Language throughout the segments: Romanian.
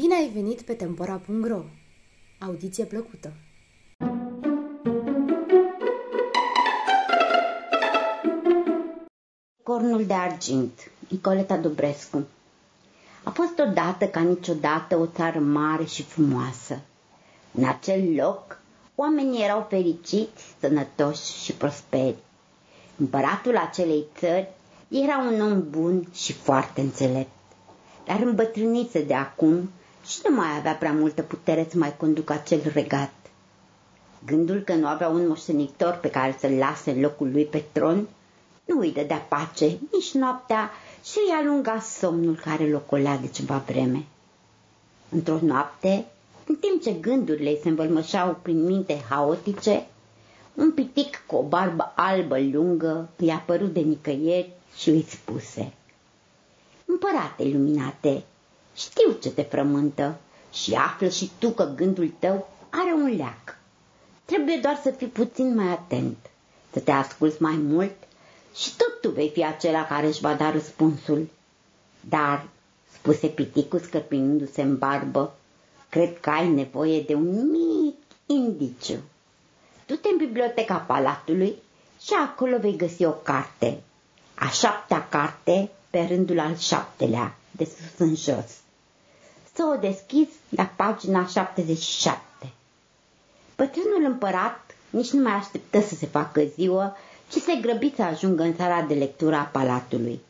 Bine ai venit pe Tempora.ro! Audiție plăcută! Cornul de argint, Nicoleta Dubrescu A fost odată ca niciodată o țară mare și frumoasă. În acel loc, oamenii erau fericiți, sănătoși și prosperi. Împăratul acelei țări era un om bun și foarte înțelept, dar îmbătrânise de acum și nu mai avea prea multă putere să mai conducă acel regat. Gândul că nu avea un moștenitor pe care să-l lase în locul lui pe tron nu îi dădea pace nici noaptea și îi alunga somnul care locolea de ceva vreme. Într-o noapte, în timp ce gândurile îi se învălmășau prin minte haotice, un pitic cu o barbă albă lungă îi apărut de nicăieri și îi spuse Împărate luminate, știu ce te frământă și află și tu că gândul tău are un leac. Trebuie doar să fii puțin mai atent, să te asculți mai mult și tot tu vei fi acela care își va da răspunsul. Dar, spuse piticul scărpinându-se în barbă, cred că ai nevoie de un mic indiciu. Du-te în biblioteca palatului și acolo vei găsi o carte. A șaptea carte pe rândul al șaptelea, de sus în jos. Să o deschizi la pagina 77. Bătrânul împărat nici nu mai așteptă să se facă ziua, ci se grăbi să ajungă în sala de lectură a palatului.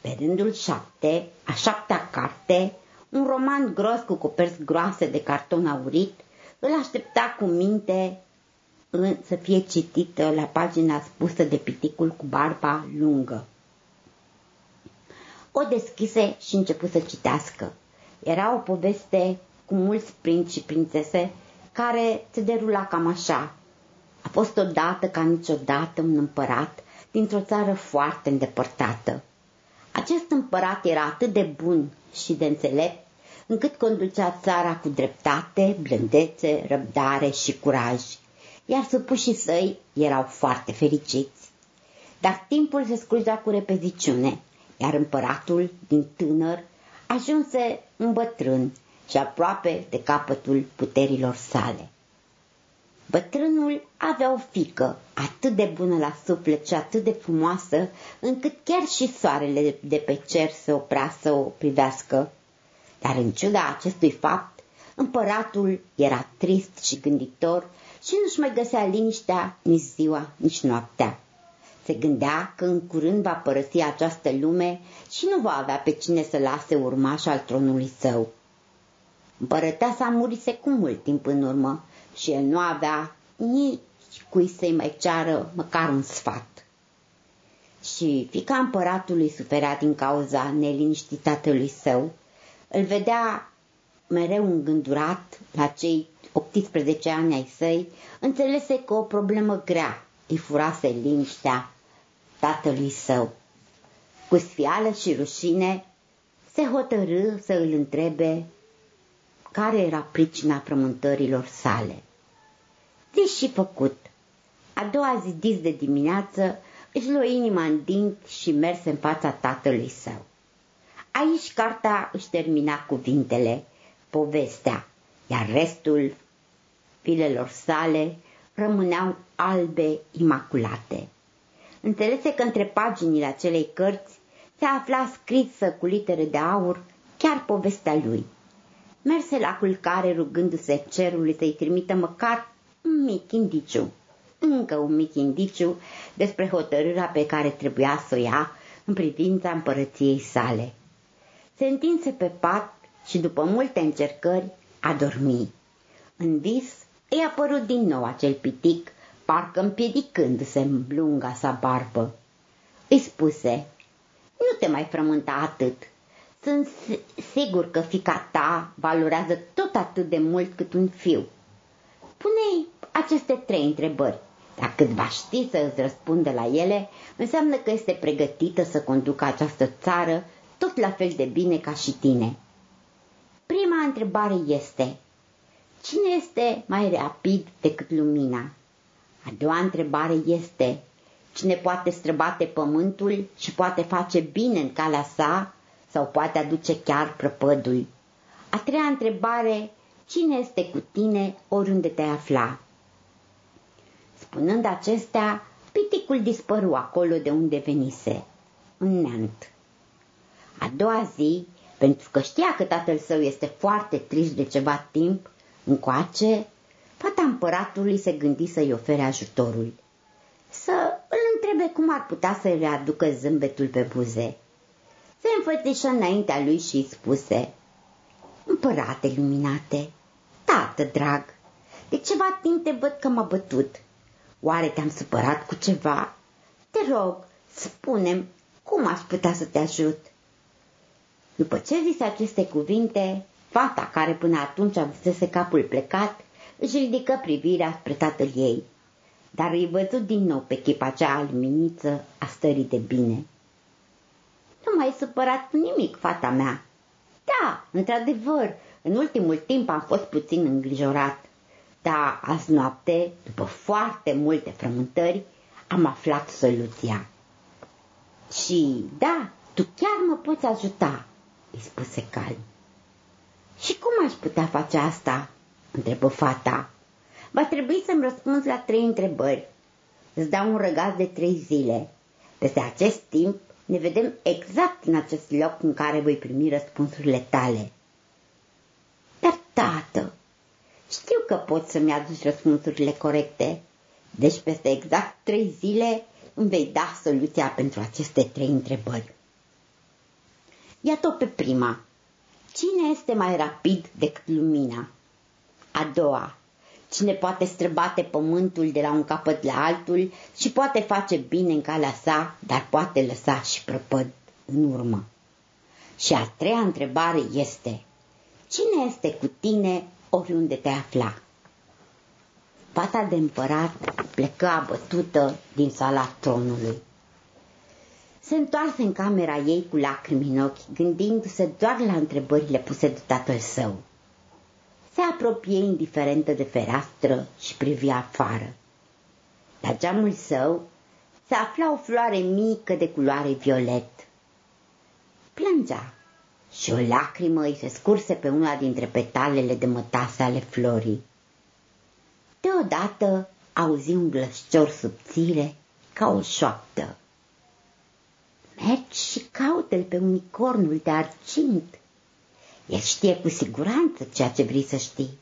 Pe rândul șapte, a șaptea carte, un roman gros cu coperți groase de carton aurit, îl aștepta cu minte în, să fie citită la pagina spusă de piticul cu barba lungă. O deschise și începu să citească. Era o poveste cu mulți prinți și prințese care se derula cam așa. A fost odată ca niciodată un împărat dintr-o țară foarte îndepărtată. Acest împărat era atât de bun și de înțelept încât conducea țara cu dreptate, blândețe, răbdare și curaj, iar supușii săi erau foarte fericiți. Dar timpul se scurgea cu repeziciune, iar împăratul, din tânăr, ajunse un bătrân și aproape de capătul puterilor sale. Bătrânul avea o fică atât de bună la suflet și atât de frumoasă, încât chiar și soarele de pe cer se oprea să o privească. Dar în ciuda acestui fapt, împăratul era trist și gânditor și nu-și mai găsea liniștea nici ziua, nici noaptea. Se gândea că în curând va părăsi această lume și nu va avea pe cine să lase urmaș al tronului său. Împărăteasa murise cu mult timp în urmă și el nu avea nici cui să-i mai ceară măcar un sfat. Și fica împăratului suferea din cauza neliniștii tatălui său, îl vedea mereu îngândurat la cei 18 ani ai săi, înțelese că o problemă grea îi furase liniștea tatălui său. Cu sfială și rușine se hotărâ să îl întrebe care era pricina frământărilor sale. Zis și făcut. A doua zi dis de dimineață își luă inima în dinți și merse în fața tatălui său. Aici cartea își termina cuvintele, povestea, iar restul filelor sale rămâneau albe, imaculate. Înțelese că între paginile acelei cărți se afla scrisă cu litere de aur chiar povestea lui. Merse la culcare rugându-se cerului să-i trimită măcar un mic indiciu, încă un mic indiciu despre hotărârea pe care trebuia să o ia în privința împărăției sale. Se întinse pe pat și după multe încercări a dormi. În vis îi apărut din nou acel pitic, parcă împiedicându-se în lunga sa barbă. Îi spuse, nu te mai frământa atât. Sunt sigur că fica ta valorează tot atât de mult cât un fiu. Pune-i aceste trei întrebări. Dacă va ști să îți răspunde la ele, înseamnă că este pregătită să conducă această țară tot la fel de bine ca și tine. Prima întrebare este, cine este mai rapid decât lumina? A doua întrebare este, cine poate străbate pământul și poate face bine în calea sa sau poate aduce chiar prăpădul? A treia întrebare, cine este cu tine oriunde te afla? Spunând acestea, piticul dispăru acolo de unde venise, în neant. A doua zi, pentru că știa că tatăl său este foarte trist de ceva timp, încoace, fata împăratului se gândi să-i ofere ajutorul. Să îl întrebe cum ar putea să-i readucă zâmbetul pe buze. Se înfățișă înaintea lui și îi spuse, Împărate luminate, tată drag, de ceva timp te văd că m-a bătut. Oare te-am supărat cu ceva? Te rog, spunem cum aș putea să te ajut. După ce zise aceste cuvinte, fata care până atunci avusese capul plecat, își ridică privirea spre tatăl ei, dar îi văzut din nou pe chipa cea aluminiță a stării de bine. Nu m-ai supărat cu nimic, fata mea. Da, într-adevăr, în ultimul timp am fost puțin îngrijorat, dar azi noapte, după foarte multe frământări, am aflat soluția. Și da, tu chiar mă poți ajuta, îi spuse calm. Și cum aș putea face asta? întrebă fata. Va trebui să-mi răspunzi la trei întrebări. Îți dau un răgaz de trei zile. Peste acest timp ne vedem exact în acest loc în care voi primi răspunsurile tale. Dar, tată, știu că poți să-mi aduci răspunsurile corecte, deci peste exact trei zile îmi vei da soluția pentru aceste trei întrebări. Iată pe prima. Cine este mai rapid decât lumina? A doua. Cine poate străbate pământul de la un capăt la altul și poate face bine în calea sa, dar poate lăsa și prăpăd în urmă. Și a treia întrebare este, cine este cu tine oriunde te afla? Fata de împărat plecă abătută din sala tronului. Se întoarse în camera ei cu lacrimi în ochi, gândindu-se doar la întrebările puse de tatăl său. Se apropie indiferentă de fereastră și privi afară. La geamul său se afla o floare mică de culoare violet. Plângea și o lacrimă îi se scurse pe una dintre petalele de mătase ale florii. Deodată auzi un glășcior subțire ca o șoaptă. Mergi și caută-l pe unicornul de argint. El știe cu siguranță ceea ce vrei să știi.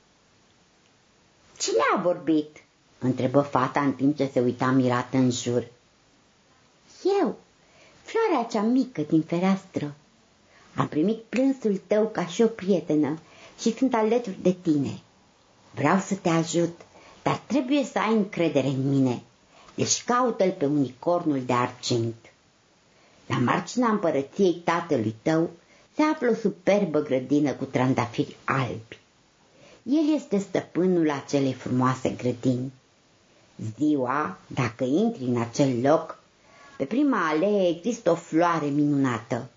Cine a vorbit? întrebă fata în timp ce se uita mirată în jur. Eu, floarea cea mică din fereastră. Am primit plânsul tău ca și o prietenă și sunt alături de tine. Vreau să te ajut, dar trebuie să ai încredere în mine. Deci caută-l pe unicornul de argint. La marginea împărăției tatălui tău se află o superbă grădină cu trandafiri albi. El este stăpânul acelei frumoase grădini. Ziua, dacă intri în acel loc, pe prima alee există o floare minunată,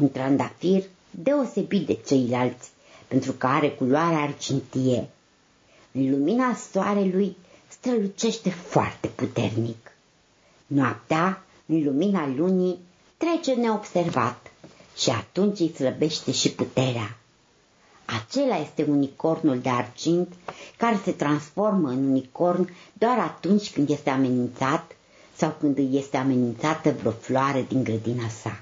un trandafir deosebit de ceilalți, pentru că are culoare argintie. În lumina soarelui strălucește foarte puternic. Noaptea, în lumina lunii, trece neobservat și atunci îi slăbește și puterea. Acela este unicornul de argint care se transformă în unicorn doar atunci când este amenințat sau când îi este amenințată vreo floare din grădina sa.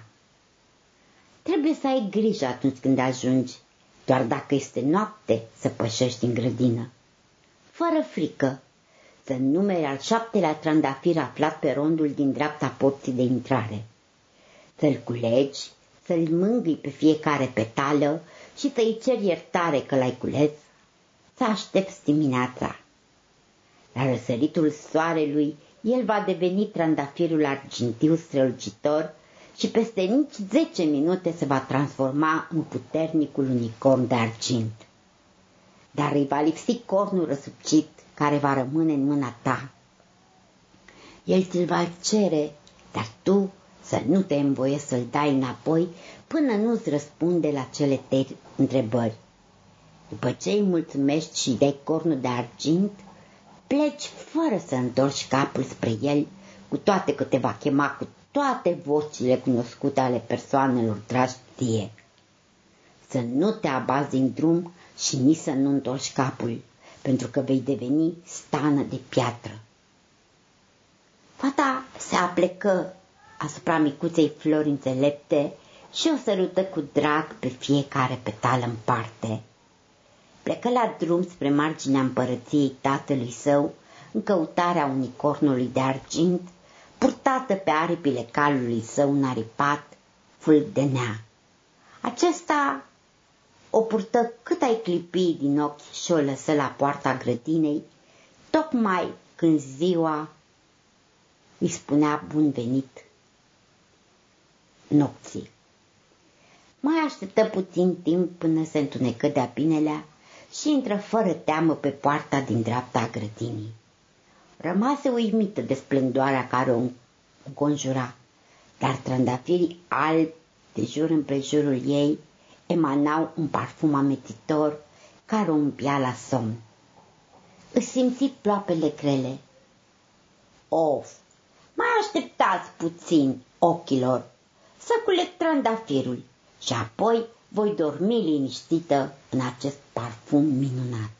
Trebuie să ai grijă atunci când ajungi, doar dacă este noapte să pășești în grădină. Fără frică, să numeri al șaptelea trandafir aflat pe rondul din dreapta porții de intrare să-l culegi, să-l mângâi pe fiecare petală și să-i ceri iertare că l-ai cules, să aștepți dimineața. La răsăritul soarelui, el va deveni trandafirul argintiu strălucitor și peste nici zece minute se va transforma în puternicul unicorn de argint. Dar îi va lipsi cornul răsucit care va rămâne în mâna ta. El ți-l va cere, dar tu să nu te învoie să-l dai înapoi până nu-ți răspunde la cele trei întrebări. După ce îi mulțumești și dai cornul de argint, pleci fără să întorci capul spre el, cu toate că te va chema cu toate vocile cunoscute ale persoanelor dragi tie. să nu te abazi din drum și nici să nu întorci capul, pentru că vei deveni stană de piatră. Fata se aplecă asupra micuței flori înțelepte și o sărută cu drag pe fiecare petală în parte. Plecă la drum spre marginea împărăției tatălui său în căutarea unicornului de argint, purtată pe aripile calului său naripat, fulg de nea. Acesta o purtă cât ai clipi din ochi și o lăsă la poarta grădinei, tocmai când ziua îi spunea bun venit nopții. Mai așteptă puțin timp până se întunecă de-a binelea și intră fără teamă pe poarta din dreapta a grădinii. Rămase uimită de splendoarea care o înconjura, dar trandafirii albi de jur împrejurul ei emanau un parfum ametitor care o umpia la somn. Își simți ploapele grele. Of, mai așteptați puțin, ochilor, să culeg trandafirul și apoi voi dormi liniștită în acest parfum minunat.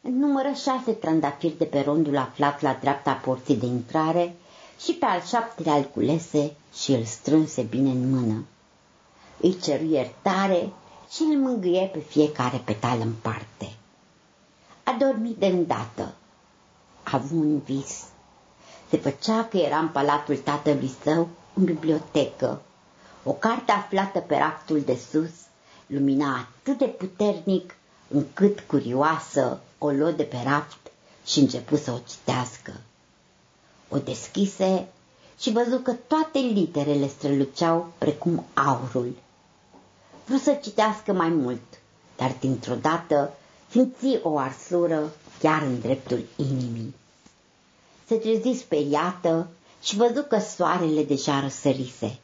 Numără șase trandafiri de pe rondul aflat la dreapta porții de intrare și pe al șaptelea îl culese și îl strânse bine în mână. Îi ceru iertare și îl mângâie pe fiecare petal în parte. A dormit de îndată. A avut un vis. Se făcea că era în palatul tatălui său, în bibliotecă. O carte aflată pe raftul de sus lumina atât de puternic încât curioasă o luă de pe raft și începu să o citească. O deschise și văzu că toate literele străluceau precum aurul. Vreau să citească mai mult, dar dintr-o dată simți o arsură chiar în dreptul inimii. Se trezi speriată și văzu că soarele deja răsărise.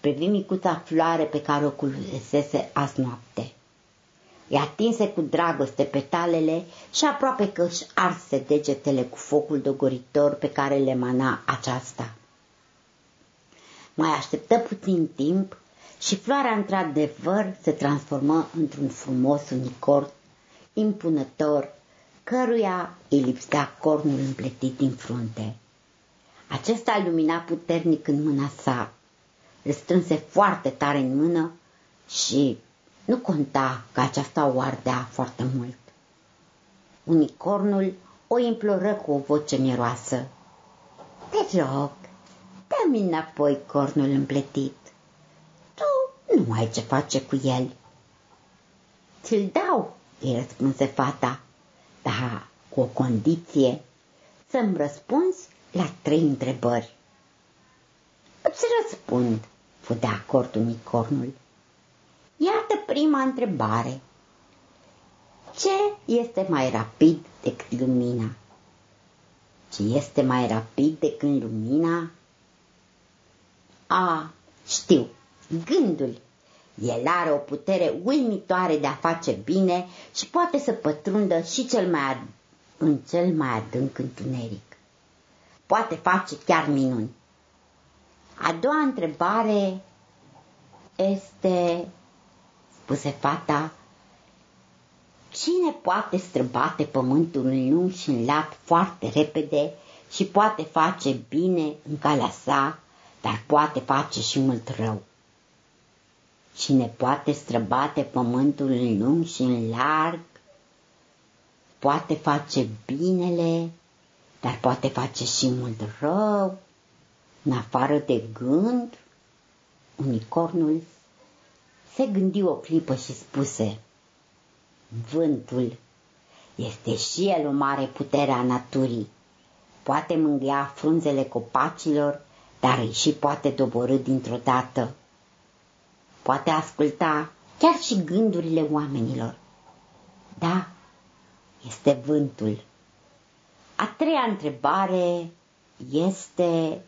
Privi micuța floare pe care o culesese azi noapte. I atinse cu dragoste petalele și aproape că își arse degetele cu focul dogoritor pe care le mana aceasta. Mai așteptă puțin timp și floarea într-adevăr se transformă într-un frumos unicorn impunător, căruia îi lipsea cornul împletit din frunte. Acesta lumina puternic în mâna sa, îl strânse foarte tare în mână și nu conta că aceasta o ardea foarte mult. Unicornul o imploră cu o voce miroasă. Te rog, dă-mi înapoi cornul împletit. Tu nu ai ce face cu el. Ți-l dau, îi răspunse fata, dar cu o condiție, să-mi răspunzi la trei întrebări. Îți răspund, fu de acord unicornul. Iată prima întrebare. Ce este mai rapid decât lumina? Ce este mai rapid decât lumina? A, știu, gândul. El are o putere uimitoare de a face bine și poate să pătrundă și cel mai în cel mai adânc întuneric. Poate face chiar minuni. A doua întrebare este spuse fata, cine poate străbate pământul în lung și în lat foarte repede și poate face bine în calea sa, dar poate face și mult rău? Cine poate străbate pământul în lung și în larg, poate face binele, dar poate face și mult rău, în afară de gând, unicornul se gândi o clipă și spuse, Vântul este și el o mare putere a naturii. Poate mângâia frunzele copacilor, dar îi și poate doborâ dintr-o dată. Poate asculta chiar și gândurile oamenilor. Da, este vântul. A treia întrebare este,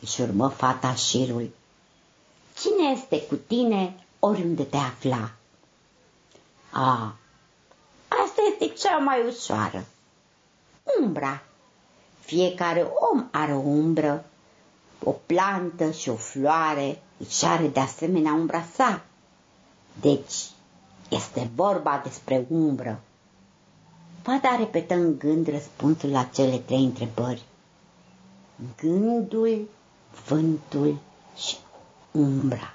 își urmă fata șirul, cine este cu tine oriunde te afla. A, asta este cea mai ușoară. Umbra. Fiecare om are o umbră, o plantă și o floare își are de asemenea umbra sa. Deci, este vorba despre umbră. Fata repetă în gând răspunsul la cele trei întrebări. Gândul, vântul și umbra.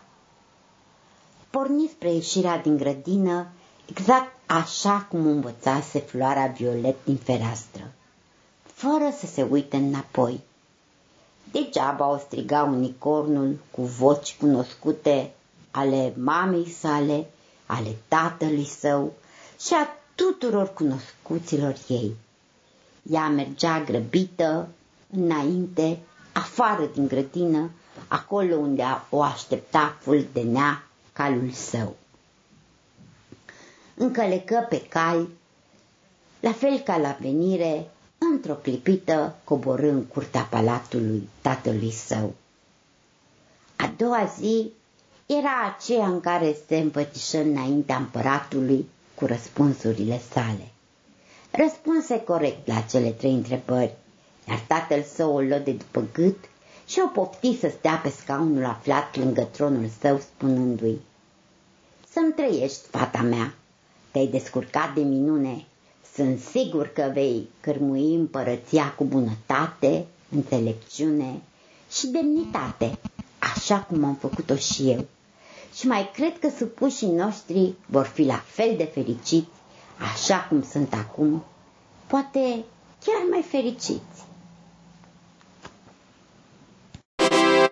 Porni spre ieșirea din grădină, exact așa cum învățase floarea violet din fereastră, fără să se uite înapoi. Degeaba o striga unicornul cu voci cunoscute ale mamei sale, ale tatălui său și a tuturor cunoscuților ei. Ea mergea grăbită, înainte, afară din grădină, acolo unde o aștepta fuldenea calul său. Încălecă pe cal, la fel ca la venire, într-o clipită coborâ în curtea palatului tatălui său. A doua zi era aceea în care se împățișă înaintea împăratului cu răspunsurile sale. Răspunse corect la cele trei întrebări, iar tatăl său o luă de după gât și o pofti să stea pe scaunul aflat lângă tronul său, spunându-i Să-mi trăiești, fata mea, te-ai descurcat de minune, sunt sigur că vei cărmui împărăția cu bunătate, înțelepciune și demnitate, așa cum am făcut-o și eu. Și mai cred că supușii noștri vor fi la fel de fericiți, așa cum sunt acum, poate chiar mai fericiți.